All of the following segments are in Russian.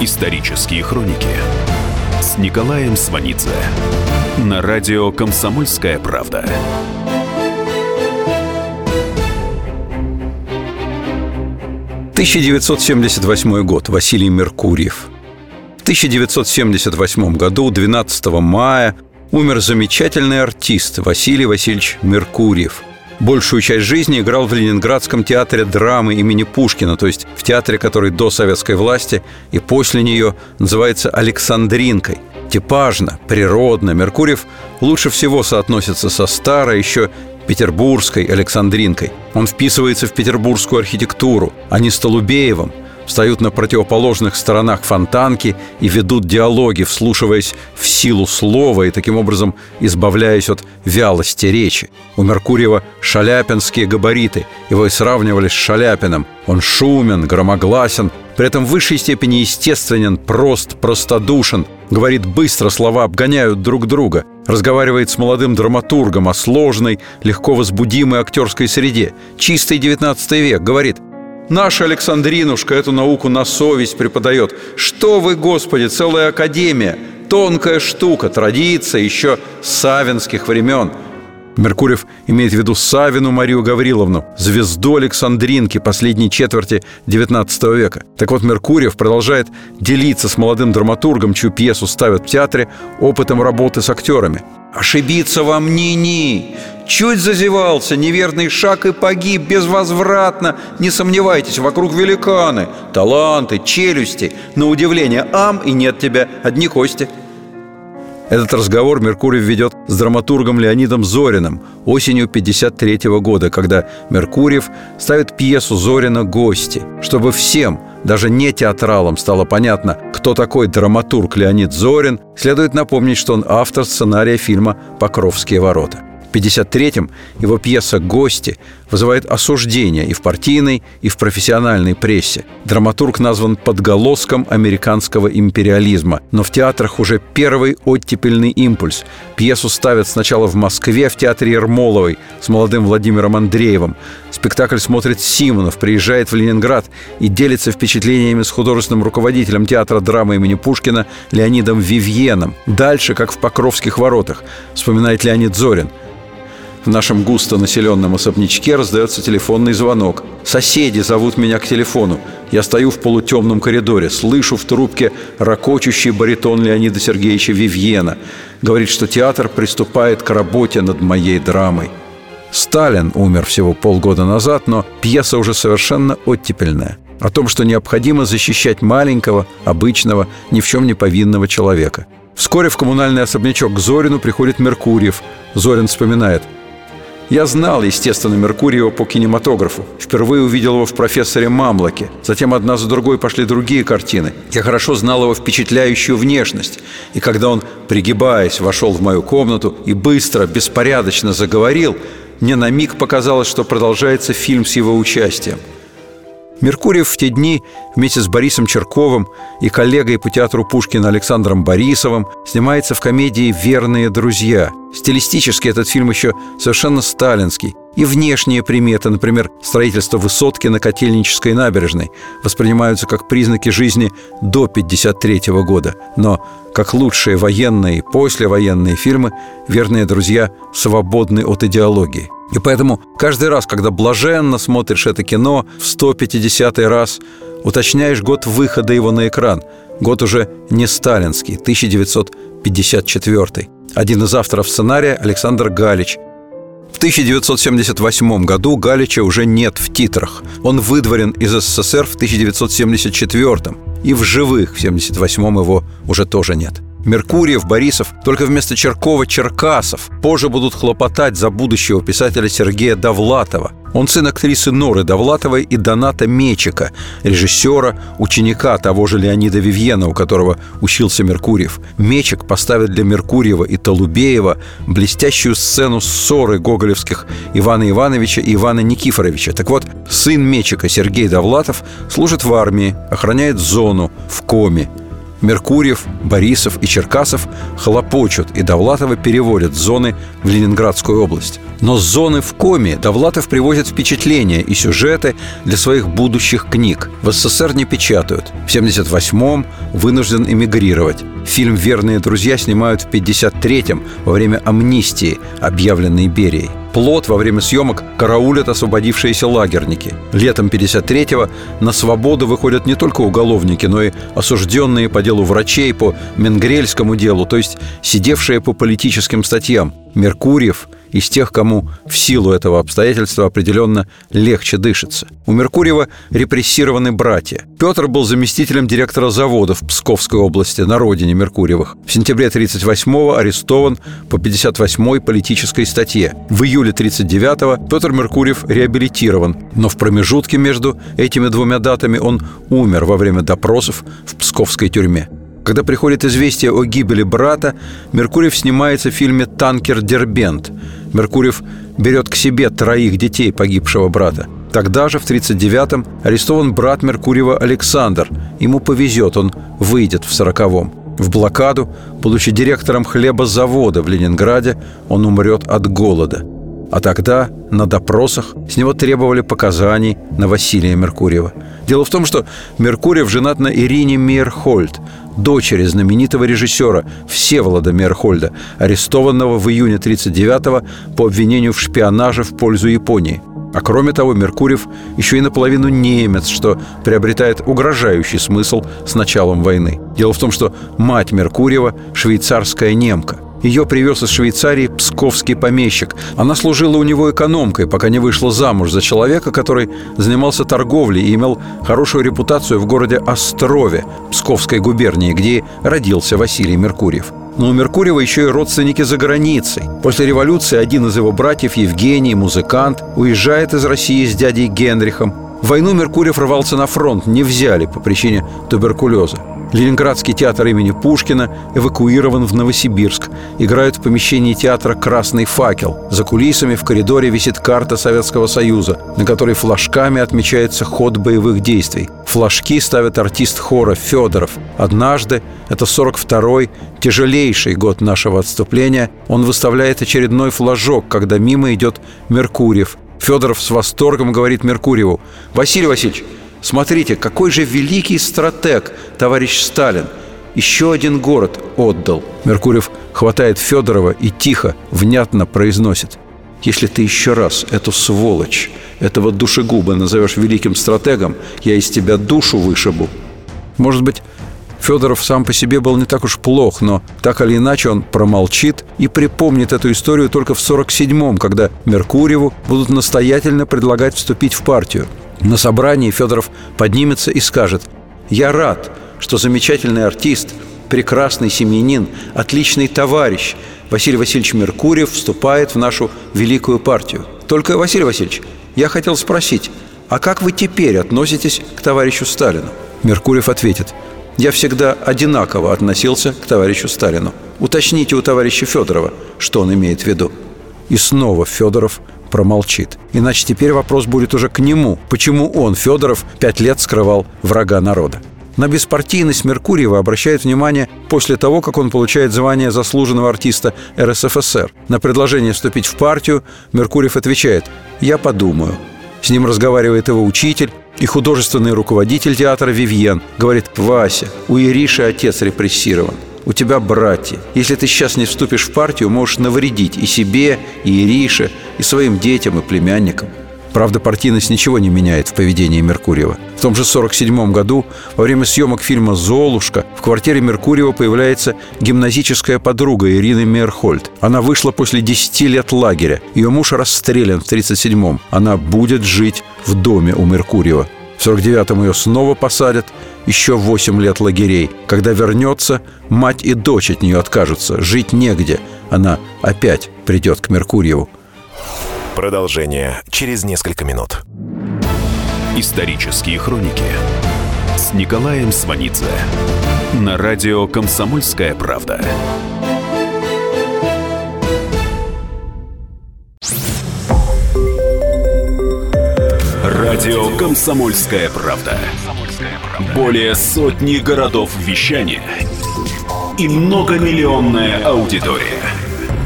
Исторические хроники с Николаем Сванидзе на радио «Комсомольская правда». «1978 год. Василий Меркурьев. В 1978 году, 12 мая, умер замечательный артист Василий Васильевич Меркурьев – большую часть жизни играл в Ленинградском театре драмы имени Пушкина, то есть в театре, который до советской власти и после нее называется Александринкой. Типажно, природно, Меркурьев лучше всего соотносится со старой, еще петербургской Александринкой. Он вписывается в петербургскую архитектуру, а не Столубеевым – встают на противоположных сторонах фонтанки и ведут диалоги, вслушиваясь в силу слова и таким образом избавляясь от вялости речи. У Меркурьева шаляпинские габариты, его и сравнивали с Шаляпиным. Он шумен, громогласен, при этом в высшей степени естественен, прост, простодушен, говорит быстро, слова обгоняют друг друга, разговаривает с молодым драматургом о сложной, легко возбудимой актерской среде. Чистый 19 век, говорит – Наша Александринушка эту науку на совесть преподает. Что вы, Господи, целая академия, тонкая штука, традиция еще савинских времен. Меркурьев имеет в виду Савину Марию Гавриловну, звезду Александринки последней четверти XIX века. Так вот, Меркурьев продолжает делиться с молодым драматургом, чью пьесу ставят в театре, опытом работы с актерами. «Ошибиться вам ни-ни! Чуть зазевался, неверный шаг и погиб безвозвратно. Не сомневайтесь, вокруг великаны, таланты, челюсти. На удивление, ам и нет тебя, одни кости. Этот разговор Меркурий ведет с драматургом Леонидом Зориным осенью 1953 года, когда Меркурьев ставит пьесу Зорина «Гости», чтобы всем, даже не театралам, стало понятно, кто такой драматург Леонид Зорин, следует напомнить, что он автор сценария фильма «Покровские ворота». 1953-м его пьеса «Гости» вызывает осуждение и в партийной, и в профессиональной прессе. Драматург назван подголоском американского империализма. Но в театрах уже первый оттепельный импульс. Пьесу ставят сначала в Москве в театре Ермоловой с молодым Владимиром Андреевым. Спектакль смотрит Симонов, приезжает в Ленинград и делится впечатлениями с художественным руководителем театра драмы имени Пушкина Леонидом Вивьеном. Дальше, как в Покровских воротах, вспоминает Леонид Зорин – в нашем густо населенном особнячке раздается телефонный звонок. Соседи зовут меня к телефону. Я стою в полутемном коридоре, слышу в трубке ракочущий баритон Леонида Сергеевича Вивьена. Говорит, что театр приступает к работе над моей драмой. Сталин умер всего полгода назад, но пьеса уже совершенно оттепельная. О том, что необходимо защищать маленького, обычного, ни в чем не повинного человека. Вскоре в коммунальный особнячок к Зорину приходит Меркурьев. Зорин вспоминает – я знал, естественно, Меркурьева по кинематографу. Впервые увидел его в «Профессоре Мамлоке». Затем одна за другой пошли другие картины. Я хорошо знал его впечатляющую внешность. И когда он, пригибаясь, вошел в мою комнату и быстро, беспорядочно заговорил, мне на миг показалось, что продолжается фильм с его участием – Меркурьев в те дни вместе с Борисом Черковым и коллегой по театру Пушкина Александром Борисовым снимается в комедии «Верные друзья». Стилистически этот фильм еще совершенно сталинский. И внешние приметы, например, строительство высотки на Котельнической набережной, воспринимаются как признаки жизни до 1953 года. Но, как лучшие военные и послевоенные фильмы, «Верные друзья» свободны от идеологии – и поэтому каждый раз, когда блаженно смотришь это кино в 150 раз, уточняешь год выхода его на экран. Год уже не сталинский, 1954. Один из авторов сценария Александр Галич. В 1978 году Галича уже нет в титрах. Он выдворен из СССР в 1974 и в живых в 1978 его уже тоже нет. Меркурьев, Борисов, только вместо Черкова Черкасов. Позже будут хлопотать за будущего писателя Сергея Довлатова. Он сын актрисы Норы Довлатовой и Доната Мечика, режиссера, ученика того же Леонида Вивьена, у которого учился Меркурьев. Мечик поставит для Меркурьева и Толубеева блестящую сцену ссоры гоголевских Ивана Ивановича и Ивана Никифоровича. Так вот, сын Мечика Сергей Довлатов служит в армии, охраняет зону в Коме. Меркурьев, Борисов и Черкасов хлопочут, и Довлатова переводят зоны в Ленинградскую область. Но с зоны в Коме Довлатов привозит впечатления и сюжеты для своих будущих книг. В СССР не печатают. В 78-м вынужден эмигрировать. Фильм «Верные друзья» снимают в 53-м во время амнистии, объявленной Берией. Плод во время съемок караулят освободившиеся лагерники. Летом 53-го на свободу выходят не только уголовники, но и осужденные по делу врачей, по Менгрельскому делу, то есть сидевшие по политическим статьям. Меркурьев из тех, кому в силу этого обстоятельства определенно легче дышится. У Меркурьева репрессированы братья. Петр был заместителем директора завода в Псковской области, на родине Меркурьевых. В сентябре 1938-го арестован по 58-й политической статье. В июле 1939-го Петр Меркурьев реабилитирован, но в промежутке между этими двумя датами он умер во время допросов в Псковской тюрьме. Когда приходит известие о гибели брата, Меркурьев снимается в фильме «Танкер Дербент». Меркурьев берет к себе троих детей погибшего брата. Тогда же, в 1939-м, арестован брат Меркурьева Александр. Ему повезет, он выйдет в 40-м. В блокаду, будучи директором хлебозавода в Ленинграде, он умрет от голода. А тогда на допросах с него требовали показаний на Василия Меркурьева. Дело в том, что Меркурьев женат на Ирине Мейерхольд, дочери знаменитого режиссера Всеволода Мерхольда, арестованного в июне 1939-го по обвинению в шпионаже в пользу Японии. А кроме того, Меркурьев еще и наполовину немец, что приобретает угрожающий смысл с началом войны. Дело в том, что мать Меркурьева – швейцарская немка – ее привез из Швейцарии псковский помещик. Она служила у него экономкой, пока не вышла замуж за человека, который занимался торговлей и имел хорошую репутацию в городе Острове, Псковской губернии, где родился Василий Меркурьев. Но у Меркурьева еще и родственники за границей. После революции один из его братьев, Евгений, музыкант, уезжает из России с дядей Генрихом. В войну Меркурьев рвался на фронт, не взяли по причине туберкулеза. Ленинградский театр имени Пушкина эвакуирован в Новосибирск. Играют в помещении театра «Красный факел». За кулисами в коридоре висит карта Советского Союза, на которой флажками отмечается ход боевых действий. Флажки ставит артист хора Федоров. Однажды, это 42-й, тяжелейший год нашего отступления, он выставляет очередной флажок, когда мимо идет Меркурьев. Федоров с восторгом говорит Меркурьеву «Василий Васильевич, Смотрите, какой же великий стратег товарищ Сталин. Еще один город отдал. Меркурьев хватает Федорова и тихо, внятно произносит. Если ты еще раз эту сволочь, этого душегуба назовешь великим стратегом, я из тебя душу вышибу. Может быть, Федоров сам по себе был не так уж плох, но так или иначе он промолчит и припомнит эту историю только в 47-м, когда Меркурьеву будут настоятельно предлагать вступить в партию. На собрании Федоров поднимется и скажет «Я рад, что замечательный артист, прекрасный семьянин, отличный товарищ Василий Васильевич Меркурьев вступает в нашу великую партию. Только, Василий Васильевич, я хотел спросить, а как вы теперь относитесь к товарищу Сталину?» Меркурьев ответит «Я всегда одинаково относился к товарищу Сталину. Уточните у товарища Федорова, что он имеет в виду». И снова Федоров промолчит. Иначе теперь вопрос будет уже к нему. Почему он, Федоров, пять лет скрывал врага народа? На беспартийность Меркурьева обращает внимание после того, как он получает звание заслуженного артиста РСФСР. На предложение вступить в партию Меркурьев отвечает «Я подумаю». С ним разговаривает его учитель и художественный руководитель театра Вивьен. Говорит «Вася, у Ириши отец репрессирован у тебя братья. Если ты сейчас не вступишь в партию, можешь навредить и себе, и Ирише, и своим детям, и племянникам. Правда, партийность ничего не меняет в поведении Меркурьева. В том же 1947 году, во время съемок фильма «Золушка», в квартире Меркурьева появляется гимназическая подруга Ирины Мейерхольд. Она вышла после 10 лет лагеря. Ее муж расстрелян в 1937-м. Она будет жить в доме у Меркурьева. В 49-м ее снова посадят, еще 8 лет лагерей. Когда вернется, мать и дочь от нее откажутся. Жить негде. Она опять придет к Меркурьеву. Продолжение через несколько минут. Исторические хроники с Николаем Сванидзе на радио «Комсомольская правда». Радио «Комсомольская правда». более сотни городов вещания и многомиллионная аудитория.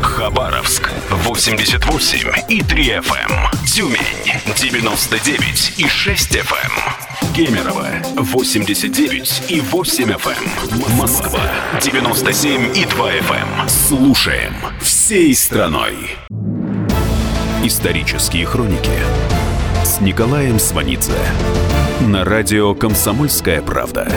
Хабаровск 88 и 3 FM. Эм. Тюмень 99 и 6 FM. Эм. Кемерово 89 и 8 FM. Эм. Москва 97 и 2 FM. Слушаем всей страной. Исторические хроники с Николаем Сванидзе на радио «Комсомольская правда».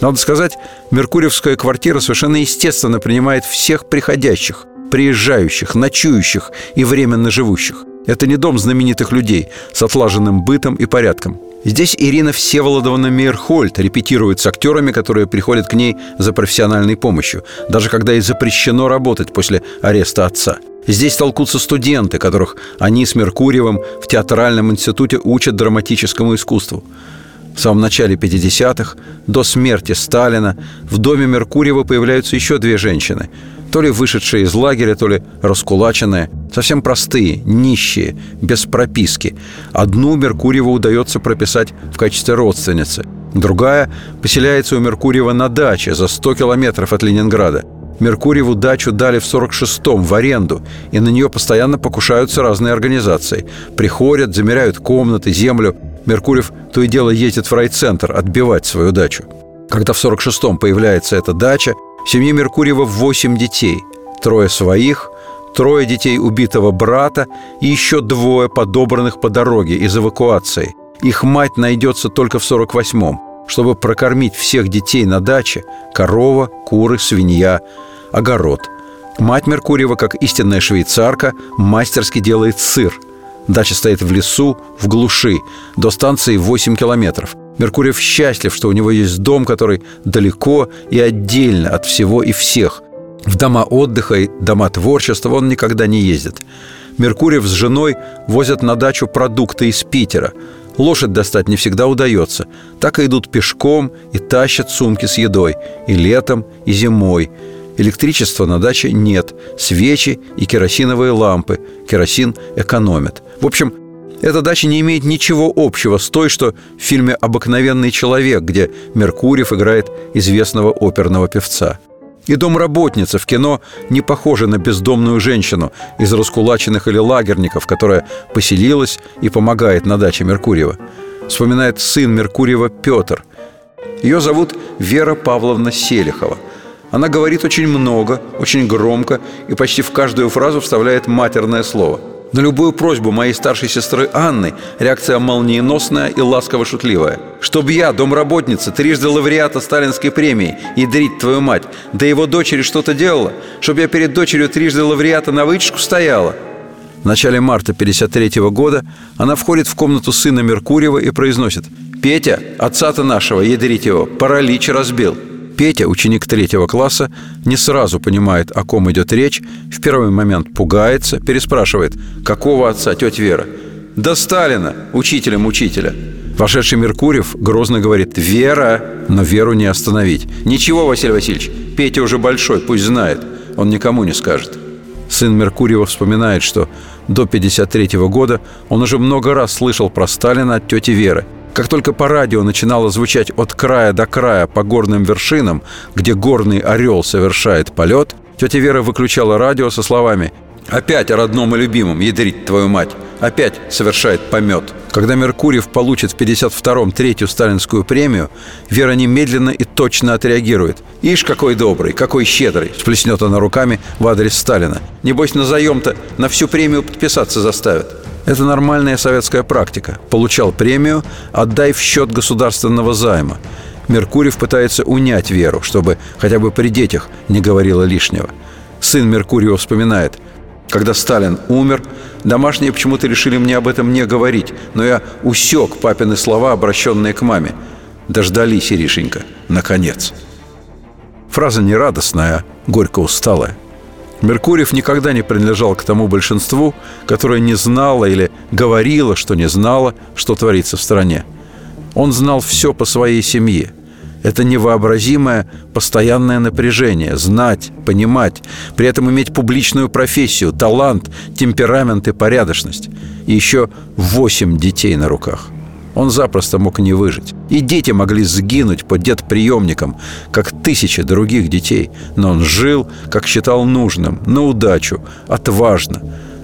Надо сказать, Меркурьевская квартира совершенно естественно принимает всех приходящих, приезжающих, ночующих и временно живущих. Это не дом знаменитых людей с отлаженным бытом и порядком. Здесь Ирина Всеволодовна Мейерхольд репетирует с актерами, которые приходят к ней за профессиональной помощью, даже когда ей запрещено работать после ареста отца. Здесь толкутся студенты, которых они с Меркурьевым в театральном институте учат драматическому искусству. В самом начале 50-х, до смерти Сталина, в доме Меркурьева появляются еще две женщины. То ли вышедшие из лагеря, то ли раскулаченные. Совсем простые, нищие, без прописки. Одну Меркурьеву удается прописать в качестве родственницы. Другая поселяется у Меркурьева на даче за 100 километров от Ленинграда. Меркурьеву дачу дали в 46-м в аренду, и на нее постоянно покушаются разные организации. Приходят, замеряют комнаты, землю, Меркурьев то и дело ездит в райцентр отбивать свою дачу. Когда в 46-м появляется эта дача, в семье Меркурьева 8 детей. Трое своих, трое детей убитого брата и еще двое подобранных по дороге из эвакуации. Их мать найдется только в 48-м, чтобы прокормить всех детей на даче – корова, куры, свинья, огород. Мать Меркурьева, как истинная швейцарка, мастерски делает сыр – Дача стоит в лесу, в глуши. До станции 8 километров. Меркурьев счастлив, что у него есть дом, который далеко и отдельно от всего и всех. В дома отдыха и дома творчества он никогда не ездит. Меркурьев с женой возят на дачу продукты из Питера. Лошадь достать не всегда удается. Так и идут пешком и тащат сумки с едой. И летом, и зимой – Электричества на даче нет. Свечи и керосиновые лампы. Керосин экономят. В общем, эта дача не имеет ничего общего с той, что в фильме «Обыкновенный человек», где Меркурьев играет известного оперного певца. И домработница в кино не похожа на бездомную женщину из раскулаченных или лагерников, которая поселилась и помогает на даче Меркурьева. Вспоминает сын Меркурьева Петр. Ее зовут Вера Павловна Селихова – она говорит очень много, очень громко и почти в каждую фразу вставляет матерное слово. На любую просьбу моей старшей сестры Анны реакция молниеносная и ласково-шутливая. «Чтоб я, домработница, трижды лауреата сталинской премии, ядрить твою мать, да его дочери что-то делала, чтоб я перед дочерью трижды лауреата на вытяжку стояла». В начале марта 1953 года она входит в комнату сына Меркурьева и произносит «Петя, отца-то нашего, ядрить его, паралич разбил». Петя, ученик третьего класса, не сразу понимает, о ком идет речь, в первый момент пугается, переспрашивает «Какого отца, тетя Вера?» «Да Сталина, учителем учителя». Вошедший Меркурьев грозно говорит «Вера!» Но Веру не остановить. «Ничего, Василий Васильевич, Петя уже большой, пусть знает. Он никому не скажет». Сын Меркурьева вспоминает, что до 1953 года он уже много раз слышал про Сталина от тети Веры – как только по радио начинало звучать от края до края по горным вершинам, где горный орел совершает полет, тетя Вера выключала радио со словами «Опять о родном и любимом, ядрить твою мать! Опять совершает помет!» Когда Меркурьев получит в 52-м третью сталинскую премию, Вера немедленно и точно отреагирует. «Ишь, какой добрый, какой щедрый!» – сплеснет она руками в адрес Сталина. «Небось, на заем-то на всю премию подписаться заставят!» Это нормальная советская практика. Получал премию, отдай в счет государственного займа. Меркурьев пытается унять Веру, чтобы хотя бы при детях не говорила лишнего. Сын Меркурьева вспоминает. Когда Сталин умер, домашние почему-то решили мне об этом не говорить, но я усек папины слова, обращенные к маме. Дождались, Иришенька, наконец. Фраза не радостная, а горько усталая – Меркурьев никогда не принадлежал к тому большинству, которое не знало или говорило, что не знало, что творится в стране. Он знал все по своей семье. Это невообразимое постоянное напряжение, знать, понимать, при этом иметь публичную профессию, талант, темперамент и порядочность. И еще восемь детей на руках. Он запросто мог не выжить. И дети могли сгинуть под дед-приемником, как тысячи других детей. Но он жил, как считал нужным, на удачу, отважно.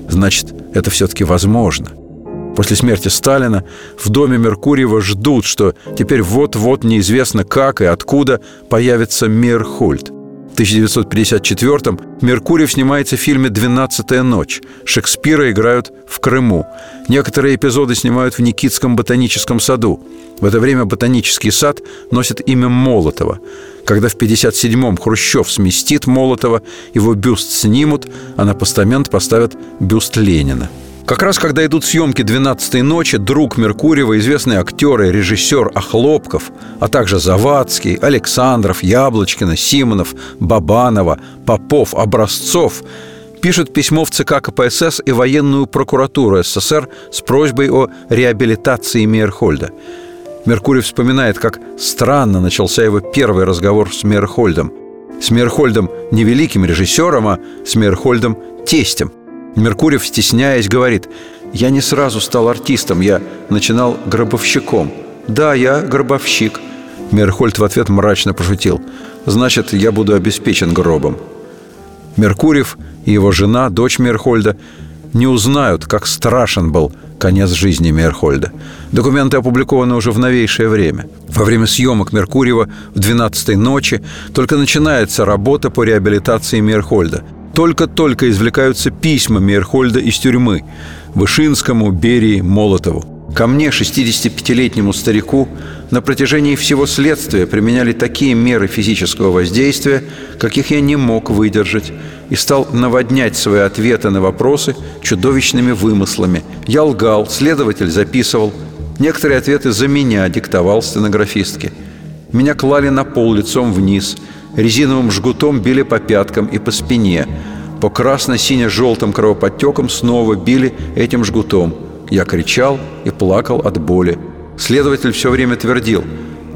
Значит, это все-таки возможно – После смерти Сталина в доме Меркурьева ждут, что теперь вот-вот неизвестно как и откуда появится Мирхольд. В 1954-м Меркурьев снимается в фильме «Двенадцатая ночь». Шекспира играют в Крыму. Некоторые эпизоды снимают в Никитском ботаническом саду. В это время ботанический сад носит имя Молотова. Когда в 57-м Хрущев сместит Молотова, его бюст снимут, а на постамент поставят бюст Ленина – как раз когда идут съемки «12-й ночи», друг Меркурьева, известный актер и режиссер Охлопков, а также Завадский, Александров, Яблочкина, Симонов, Бабанова, Попов, Образцов пишут письмо в ЦК КПСС и военную прокуратуру СССР с просьбой о реабилитации Мейерхольда. Меркурьев вспоминает, как странно начался его первый разговор с Мейерхольдом. С Мейерхольдом не великим режиссером, а с Мейерхольдом тестем – Меркурьев, стесняясь, говорит, «Я не сразу стал артистом, я начинал гробовщиком». «Да, я гробовщик». Мерхольд в ответ мрачно пошутил. «Значит, я буду обеспечен гробом». Меркурьев и его жена, дочь Мерхольда, не узнают, как страшен был конец жизни Мерхольда. Документы опубликованы уже в новейшее время. Во время съемок Меркурьева в «12 ночи» только начинается работа по реабилитации Мерхольда – только-только извлекаются письма Мейерхольда из тюрьмы Вышинскому, Берии, Молотову. Ко мне, 65-летнему старику, на протяжении всего следствия применяли такие меры физического воздействия, каких я не мог выдержать, и стал наводнять свои ответы на вопросы чудовищными вымыслами. Я лгал, следователь записывал. Некоторые ответы за меня диктовал стенографистке. Меня клали на пол лицом вниз – резиновым жгутом били по пяткам и по спине. По красно-сине-желтым кровоподтекам снова били этим жгутом. Я кричал и плакал от боли. Следователь все время твердил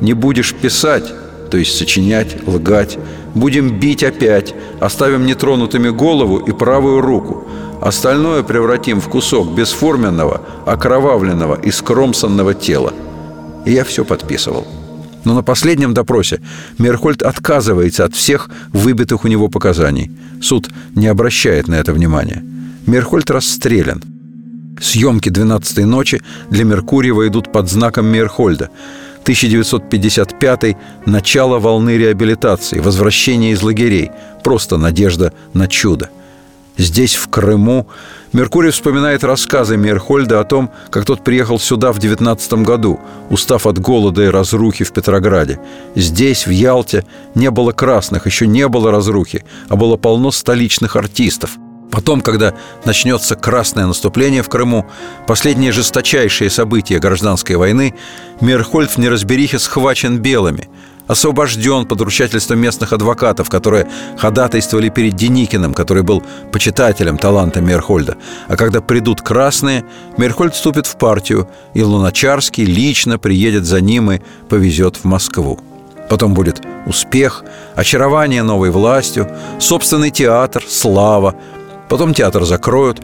«Не будешь писать, то есть сочинять, лгать. Будем бить опять, оставим нетронутыми голову и правую руку. Остальное превратим в кусок бесформенного, окровавленного и скромсанного тела». И я все подписывал. Но на последнем допросе Мерхольд отказывается от всех выбитых у него показаний. Суд не обращает на это внимания. Мерхольд расстрелян. Съемки «12-й ночи» для Меркурьева идут под знаком Мерхольда. 1955 – начало волны реабилитации, возвращение из лагерей. Просто надежда на чудо. Здесь, в Крыму, Меркурий вспоминает рассказы Мейерхольда о том, как тот приехал сюда в 19 году, устав от голода и разрухи в Петрограде. Здесь, в Ялте, не было красных, еще не было разрухи, а было полно столичных артистов. Потом, когда начнется красное наступление в Крыму, последние жесточайшие события гражданской войны, Мейерхольд в неразберихе схвачен белыми – освобожден под ручательством местных адвокатов, которые ходатайствовали перед Деникиным, который был почитателем таланта Мерхольда. А когда придут красные, Мерхольд вступит в партию, и Луначарский лично приедет за ним и повезет в Москву. Потом будет успех, очарование новой властью, собственный театр, слава. Потом театр закроют.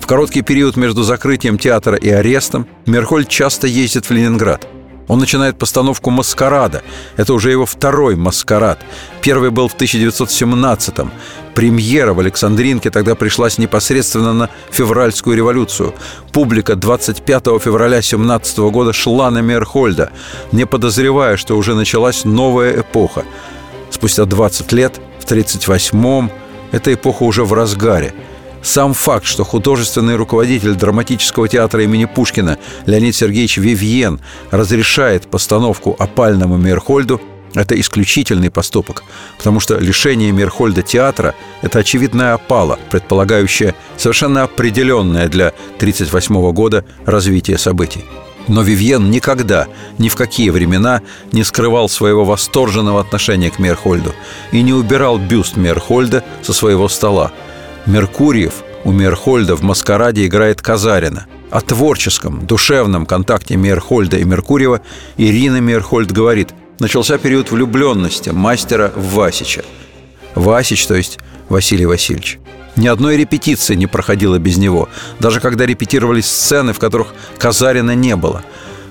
В короткий период между закрытием театра и арестом Мерхольд часто ездит в Ленинград – он начинает постановку «Маскарада». Это уже его второй «Маскарад». Первый был в 1917-м. Премьера в Александринке тогда пришлась непосредственно на февральскую революцию. Публика 25 февраля 17 года шла на Мерхольда, не подозревая, что уже началась новая эпоха. Спустя 20 лет, в 1938-м, эта эпоха уже в разгаре – сам факт, что художественный руководитель драматического театра имени Пушкина Леонид Сергеевич Вивьен разрешает постановку опальному Мерхольду это исключительный поступок, потому что лишение Мерхольда театра – это очевидная опала, предполагающая совершенно определенное для 1938 года развитие событий. Но Вивьен никогда, ни в какие времена не скрывал своего восторженного отношения к Мерхольду и не убирал бюст Мерхольда со своего стола – Меркурьев у Мерхольда в «Маскараде» играет Казарина. О творческом, душевном контакте Мерхольда и Меркурьева Ирина Мерхольд говорит начался период влюбленности мастера в Васича. Васич, то есть Василий Васильевич. Ни одной репетиции не проходило без него, даже когда репетировались сцены, в которых Казарина не было.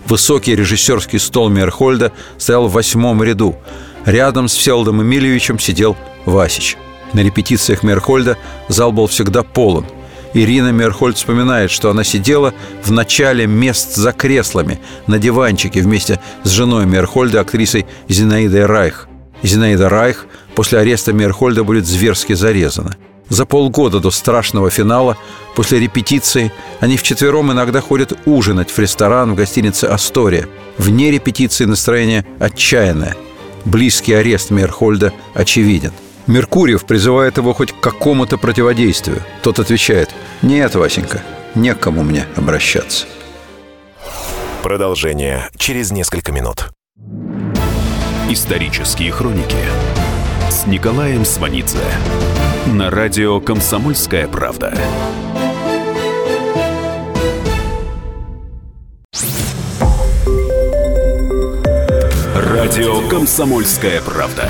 Высокий режиссерский стол Мейерхольда стоял в восьмом ряду. Рядом с Всеволодом Эмильевичем сидел Васич. На репетициях Мейерхольда зал был всегда полон – Ирина Мерхольд вспоминает, что она сидела в начале мест за креслами на диванчике вместе с женой Мерхольда, актрисой Зинаидой Райх. Зинаида Райх после ареста Мерхольда будет зверски зарезана. За полгода до страшного финала, после репетиции, они вчетвером иногда ходят ужинать в ресторан в гостинице «Астория». Вне репетиции настроение отчаянное. Близкий арест Мерхольда очевиден – Меркурьев призывает его хоть к какому-то противодействию. Тот отвечает «Нет, Васенька, не к кому мне обращаться». Продолжение через несколько минут. Исторические хроники с Николаем Сванидзе на радио «Комсомольская правда». Радио «Комсомольская правда».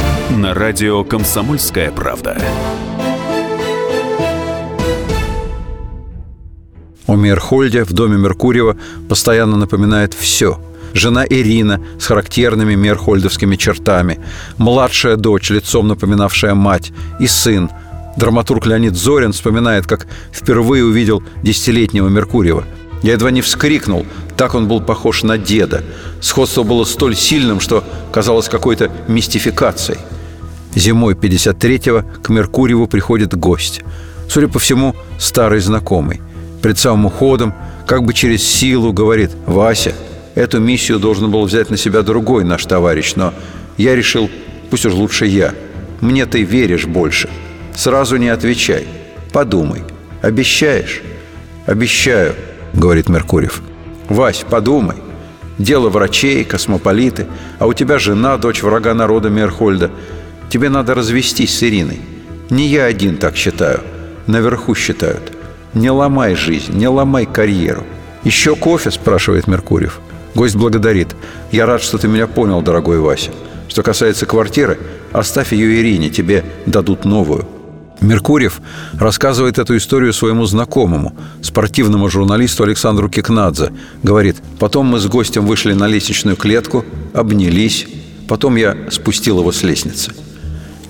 на радио «Комсомольская правда». О Мейерхольде в доме Меркурьева постоянно напоминает все – жена Ирина с характерными мерхольдовскими чертами, младшая дочь, лицом напоминавшая мать, и сын. Драматург Леонид Зорин вспоминает, как впервые увидел десятилетнего Меркурьева. Я едва не вскрикнул, так он был похож на деда. Сходство было столь сильным, что казалось какой-то мистификацией – Зимой 53-го к Меркурьеву приходит гость. Судя по всему, старый знакомый. Перед самым уходом, как бы через силу, говорит «Вася, эту миссию должен был взять на себя другой наш товарищ, но я решил, пусть уж лучше я. Мне ты веришь больше. Сразу не отвечай. Подумай. Обещаешь?» «Обещаю», — говорит Меркурьев. «Вась, подумай. Дело врачей, космополиты, а у тебя жена, дочь врага народа Мерхольда. Тебе надо развестись с Ириной. Не я один так считаю. Наверху считают. Не ломай жизнь, не ломай карьеру. «Еще кофе?» – спрашивает Меркурьев. Гость благодарит. «Я рад, что ты меня понял, дорогой Вася. Что касается квартиры, оставь ее Ирине, тебе дадут новую». Меркурьев рассказывает эту историю своему знакомому, спортивному журналисту Александру Кикнадзе. Говорит, потом мы с гостем вышли на лестничную клетку, обнялись, потом я спустил его с лестницы.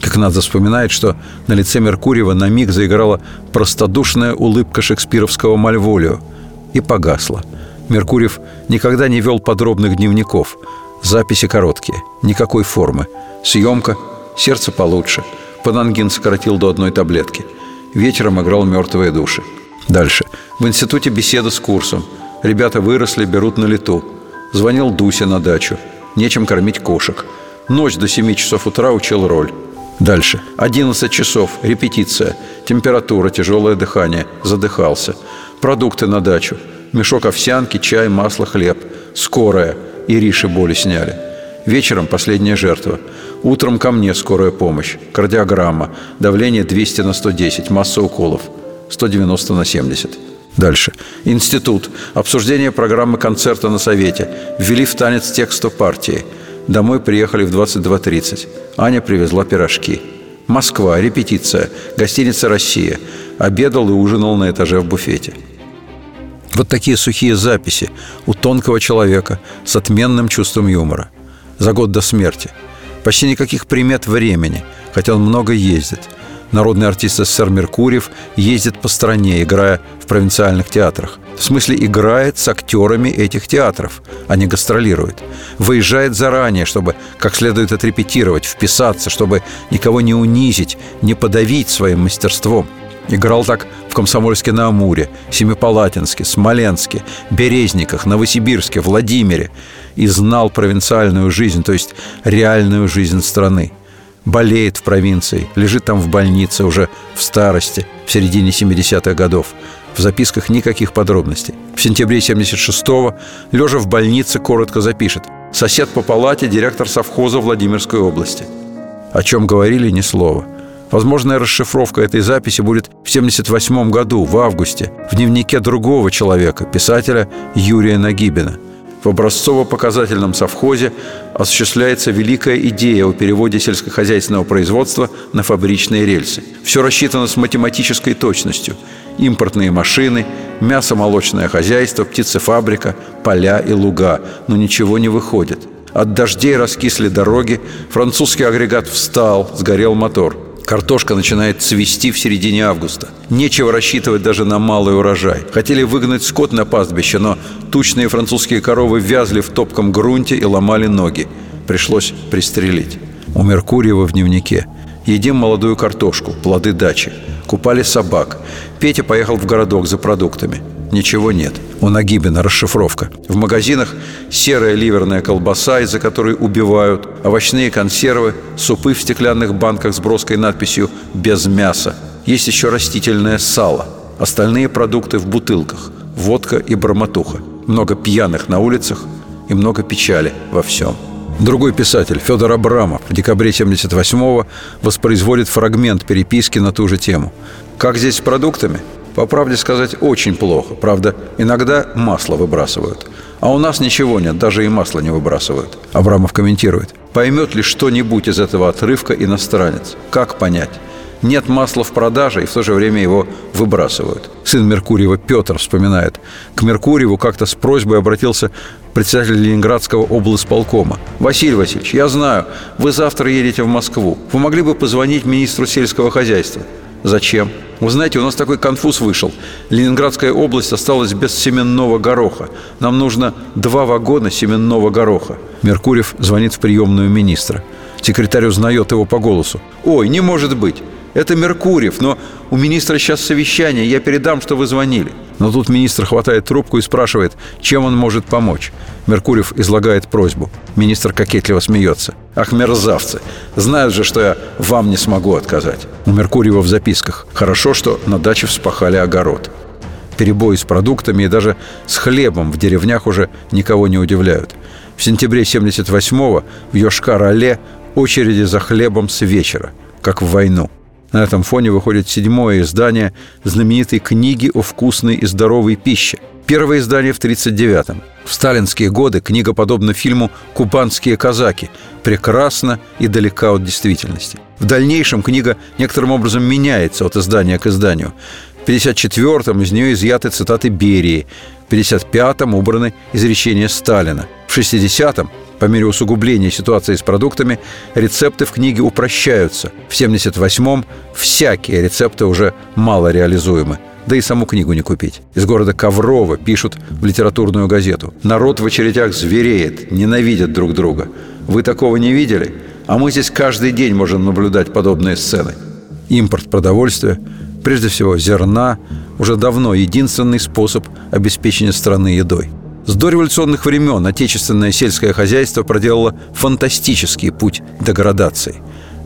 Как надо вспоминает, что на лице Меркурьева на миг заиграла простодушная улыбка шекспировского Мальволио и погасла. Меркурьев никогда не вел подробных дневников. Записи короткие, никакой формы. Съемка, сердце получше. Панангин сократил до одной таблетки. Вечером играл «Мертвые души». Дальше. В институте беседа с курсом. Ребята выросли, берут на лету. Звонил Дуся на дачу. Нечем кормить кошек. Ночь до 7 часов утра учил роль. Дальше. 11 часов. Репетиция. Температура, тяжелое дыхание. Задыхался. Продукты на дачу. Мешок овсянки, чай, масло, хлеб. Скорая. И Риши боли сняли. Вечером последняя жертва. Утром ко мне скорая помощь. Кардиограмма. Давление 200 на 110. Масса уколов. 190 на 70. Дальше. Институт. Обсуждение программы концерта на совете. Ввели в танец тексту партии. Домой приехали в 22.30. Аня привезла пирожки. Москва, репетиция, гостиница «Россия». Обедал и ужинал на этаже в буфете. Вот такие сухие записи у тонкого человека с отменным чувством юмора. За год до смерти. Почти никаких примет времени, хотя он много ездит. Народный артист СССР Меркурьев ездит по стране, играя в провинциальных театрах. В смысле, играет с актерами этих театров, а не гастролирует. Выезжает заранее, чтобы как следует отрепетировать, вписаться, чтобы никого не унизить, не подавить своим мастерством. Играл так в Комсомольске-на-Амуре, Семипалатинске, Смоленске, Березниках, Новосибирске, Владимире. и знал провинциальную жизнь, то есть реальную жизнь страны. Болеет в провинции, лежит там в больнице уже в старости, в середине 70-х годов. В записках никаких подробностей. В сентябре 76-го, лежа в больнице, коротко запишет «Сосед по палате, директор совхоза Владимирской области». О чем говорили ни слова. Возможная расшифровка этой записи будет в 1978 году, в августе, в дневнике другого человека, писателя Юрия Нагибина – в образцово-показательном совхозе осуществляется великая идея о переводе сельскохозяйственного производства на фабричные рельсы. Все рассчитано с математической точностью. Импортные машины, мясо-молочное хозяйство, птицефабрика, поля и луга. Но ничего не выходит. От дождей раскисли дороги, французский агрегат встал, сгорел мотор – Картошка начинает цвести в середине августа. Нечего рассчитывать даже на малый урожай. Хотели выгнать скот на пастбище, но тучные французские коровы вязли в топком грунте и ломали ноги. Пришлось пристрелить. У Меркурьева в дневнике. Едим молодую картошку, плоды дачи. Купали собак. Петя поехал в городок за продуктами. Ничего нет. У Нагибина расшифровка. В магазинах серая ливерная колбаса, из-за которой убивают, овощные консервы, супы в стеклянных банках с броской надписью «без мяса». Есть еще растительное сало. Остальные продукты в бутылках. Водка и бромотуха. Много пьяных на улицах и много печали во всем. Другой писатель, Федор Абрамов, в декабре 78-го воспроизводит фрагмент переписки на ту же тему. Как здесь с продуктами? По правде сказать, очень плохо. Правда, иногда масло выбрасывают. А у нас ничего нет, даже и масло не выбрасывают. Абрамов комментирует. Поймет ли что-нибудь из этого отрывка иностранец? Как понять? Нет масла в продаже, и в то же время его выбрасывают. Сын Меркурьева Петр вспоминает. К Меркурьеву как-то с просьбой обратился председатель Ленинградского облсполкома. «Василий Васильевич, я знаю, вы завтра едете в Москву. Вы могли бы позвонить министру сельского хозяйства?» Зачем? Вы знаете, у нас такой конфуз вышел. Ленинградская область осталась без семенного гороха. Нам нужно два вагона семенного гороха. Меркурьев звонит в приемную министра. Секретарь узнает его по голосу. «Ой, не может быть! Это Меркурьев, но у министра сейчас совещание, я передам, что вы звонили». Но тут министр хватает трубку и спрашивает, чем он может помочь. Меркурьев излагает просьбу. Министр кокетливо смеется. «Ах, мерзавцы! Знают же, что я вам не смогу отказать». У Меркурьева в записках. «Хорошо, что на даче вспахали огород». Перебои с продуктами и даже с хлебом в деревнях уже никого не удивляют. В сентябре 78-го в Йошкар-Оле очереди за хлебом с вечера, как в войну – на этом фоне выходит седьмое издание знаменитой книги о вкусной и здоровой пище. Первое издание в 1939-м. В сталинские годы книга подобна фильму «Кубанские казаки», прекрасна и далека от действительности. В дальнейшем книга некоторым образом меняется от издания к изданию. В 1954-м из нее изъяты цитаты Берии, в 1955-м убраны изречения Сталина. В 60-м по мере усугубления ситуации с продуктами рецепты в книге упрощаются. В 78-м всякие рецепты уже мало реализуемы. Да и саму книгу не купить. Из города Коврова пишут в литературную газету. Народ в очередях звереет, ненавидят друг друга. Вы такого не видели? А мы здесь каждый день можем наблюдать подобные сцены. Импорт продовольствия, прежде всего зерна, уже давно единственный способ обеспечения страны едой – с дореволюционных времен отечественное сельское хозяйство проделало фантастический путь деградации.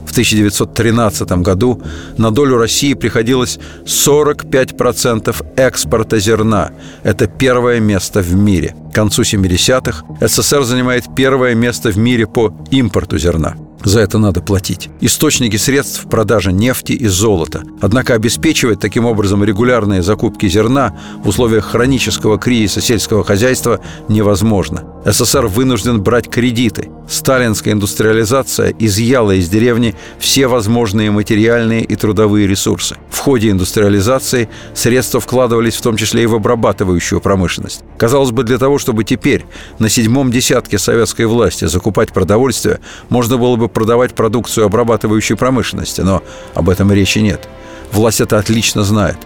В 1913 году на долю России приходилось 45% экспорта зерна. Это первое место в мире. К концу 70-х СССР занимает первое место в мире по импорту зерна. За это надо платить. Источники средств – продажа нефти и золота. Однако обеспечивать таким образом регулярные закупки зерна в условиях хронического кризиса сельского хозяйства невозможно. СССР вынужден брать кредиты. Сталинская индустриализация изъяла из деревни все возможные материальные и трудовые ресурсы. В ходе индустриализации средства вкладывались в том числе и в обрабатывающую промышленность. Казалось бы, для того, чтобы теперь на седьмом десятке советской власти закупать продовольствие, можно было бы продавать продукцию обрабатывающей промышленности, но об этом речи нет. Власть это отлично знает.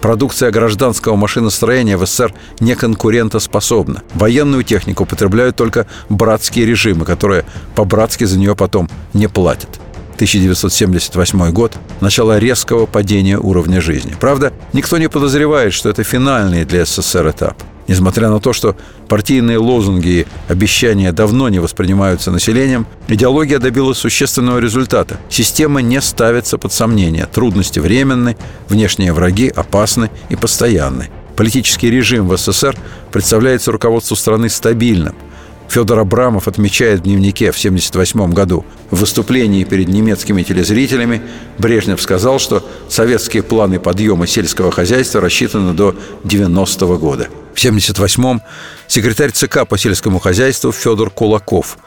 Продукция гражданского машиностроения в СССР не конкурентоспособна. Военную технику употребляют только братские режимы, которые по-братски за нее потом не платят. 1978 год – начало резкого падения уровня жизни. Правда, никто не подозревает, что это финальный для СССР этап. Несмотря на то, что партийные лозунги и обещания давно не воспринимаются населением, идеология добилась существенного результата. Система не ставится под сомнение. Трудности временны, внешние враги опасны и постоянны. Политический режим в СССР представляется руководству страны стабильным – Федор Абрамов отмечает в дневнике в 1978 году в выступлении перед немецкими телезрителями Брежнев сказал, что советские планы подъема сельского хозяйства рассчитаны до 90 -го года. В 1978-м секретарь ЦК по сельскому хозяйству Федор Кулаков.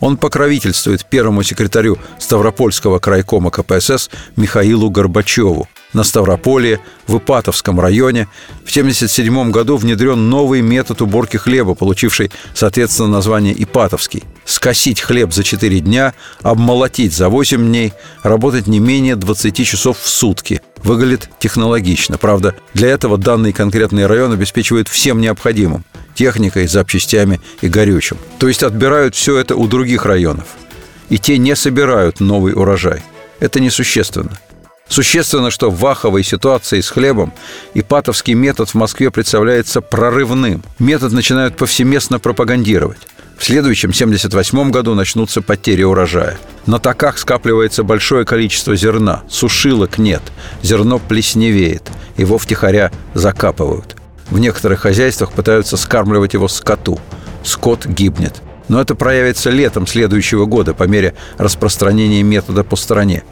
Он покровительствует первому секретарю Ставропольского крайкома КПСС Михаилу Горбачеву – на Ставрополе, в Ипатовском районе в 1977 году внедрен новый метод уборки хлеба, получивший, соответственно, название Ипатовский. Скосить хлеб за 4 дня, обмолотить за 8 дней, работать не менее 20 часов в сутки. Выглядит технологично. Правда, для этого данный конкретный район обеспечивает всем необходимым – техникой, запчастями и горючим. То есть отбирают все это у других районов. И те не собирают новый урожай. Это несущественно – Существенно, что в ваховой ситуации с хлебом ипатовский метод в Москве представляется прорывным. Метод начинают повсеместно пропагандировать. В следующем, 78 году, начнутся потери урожая. На таках скапливается большое количество зерна, сушилок нет, зерно плесневеет, его втихаря закапывают. В некоторых хозяйствах пытаются скармливать его скоту. Скот гибнет. Но это проявится летом следующего года по мере распространения метода по стране.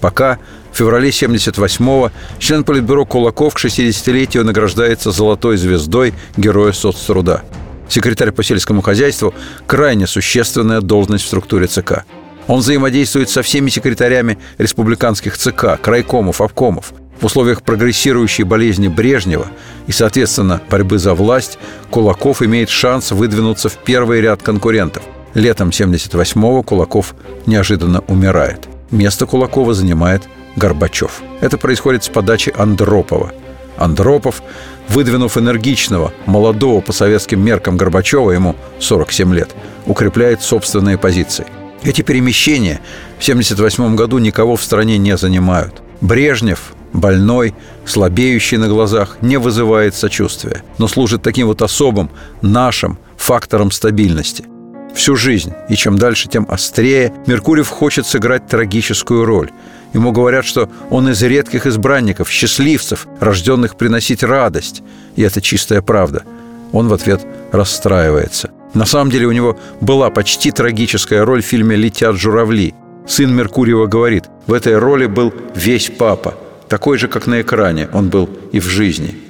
Пока феврале 78-го член Политбюро Кулаков к 60-летию награждается золотой звездой Героя соцтруда. Секретарь по сельскому хозяйству – крайне существенная должность в структуре ЦК. Он взаимодействует со всеми секретарями республиканских ЦК, крайкомов, обкомов. В условиях прогрессирующей болезни Брежнева и, соответственно, борьбы за власть, Кулаков имеет шанс выдвинуться в первый ряд конкурентов. Летом 78-го Кулаков неожиданно умирает. Место Кулакова занимает Горбачев. Это происходит с подачи Андропова. Андропов, выдвинув энергичного, молодого по советским меркам Горбачева, ему 47 лет, укрепляет собственные позиции. Эти перемещения в 1978 году никого в стране не занимают. Брежнев, больной, слабеющий на глазах, не вызывает сочувствия, но служит таким вот особым, нашим фактором стабильности – всю жизнь, и чем дальше, тем острее, Меркурьев хочет сыграть трагическую роль. Ему говорят, что он из редких избранников, счастливцев, рожденных приносить радость. И это чистая правда. Он в ответ расстраивается. На самом деле у него была почти трагическая роль в фильме «Летят журавли». Сын Меркурьева говорит, в этой роли был весь папа, такой же, как на экране он был и в жизни –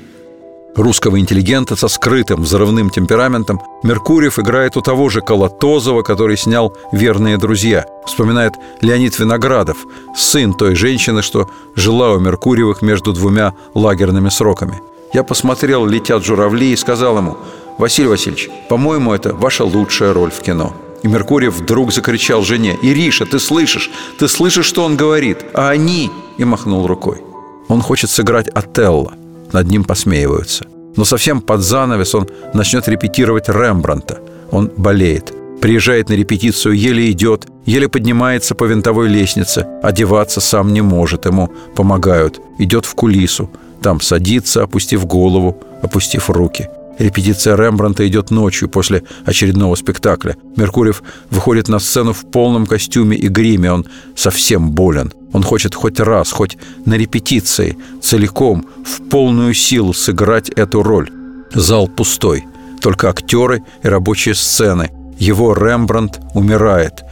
русского интеллигента со скрытым взрывным темпераментом, Меркурьев играет у того же Колотозова, который снял «Верные друзья». Вспоминает Леонид Виноградов, сын той женщины, что жила у Меркурьевых между двумя лагерными сроками. Я посмотрел «Летят журавли» и сказал ему, «Василий Васильевич, по-моему, это ваша лучшая роль в кино». И Меркурьев вдруг закричал жене, «Ириша, ты слышишь? Ты слышишь, что он говорит? А они?» И махнул рукой. Он хочет сыграть Отелло – над ним посмеиваются. Но совсем под занавес он начнет репетировать Рембранта. Он болеет. Приезжает на репетицию, еле идет, еле поднимается по винтовой лестнице. Одеваться сам не может, ему помогают. Идет в кулису. Там садится, опустив голову, опустив руки. Репетиция Рембранта идет ночью после очередного спектакля. Меркурьев выходит на сцену в полном костюме и гриме. Он совсем болен. Он хочет хоть раз, хоть на репетиции, целиком, в полную силу сыграть эту роль. Зал пустой. Только актеры и рабочие сцены. Его Рембрандт умирает.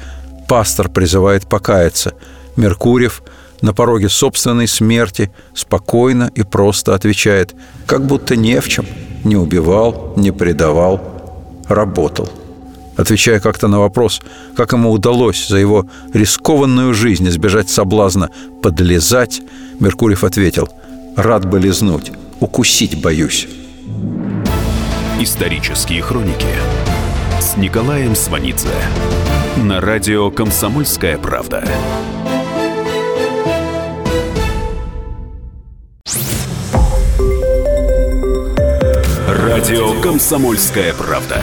Пастор призывает покаяться. Меркурьев на пороге собственной смерти спокойно и просто отвечает, как будто не в чем – не убивал, не предавал, работал. Отвечая как-то на вопрос, как ему удалось за его рискованную жизнь избежать соблазна подлезать, Меркурьев ответил «Рад бы лизнуть, укусить боюсь». Исторические хроники с Николаем Сванидзе на радио «Комсомольская правда». Радио «Комсомольская правда».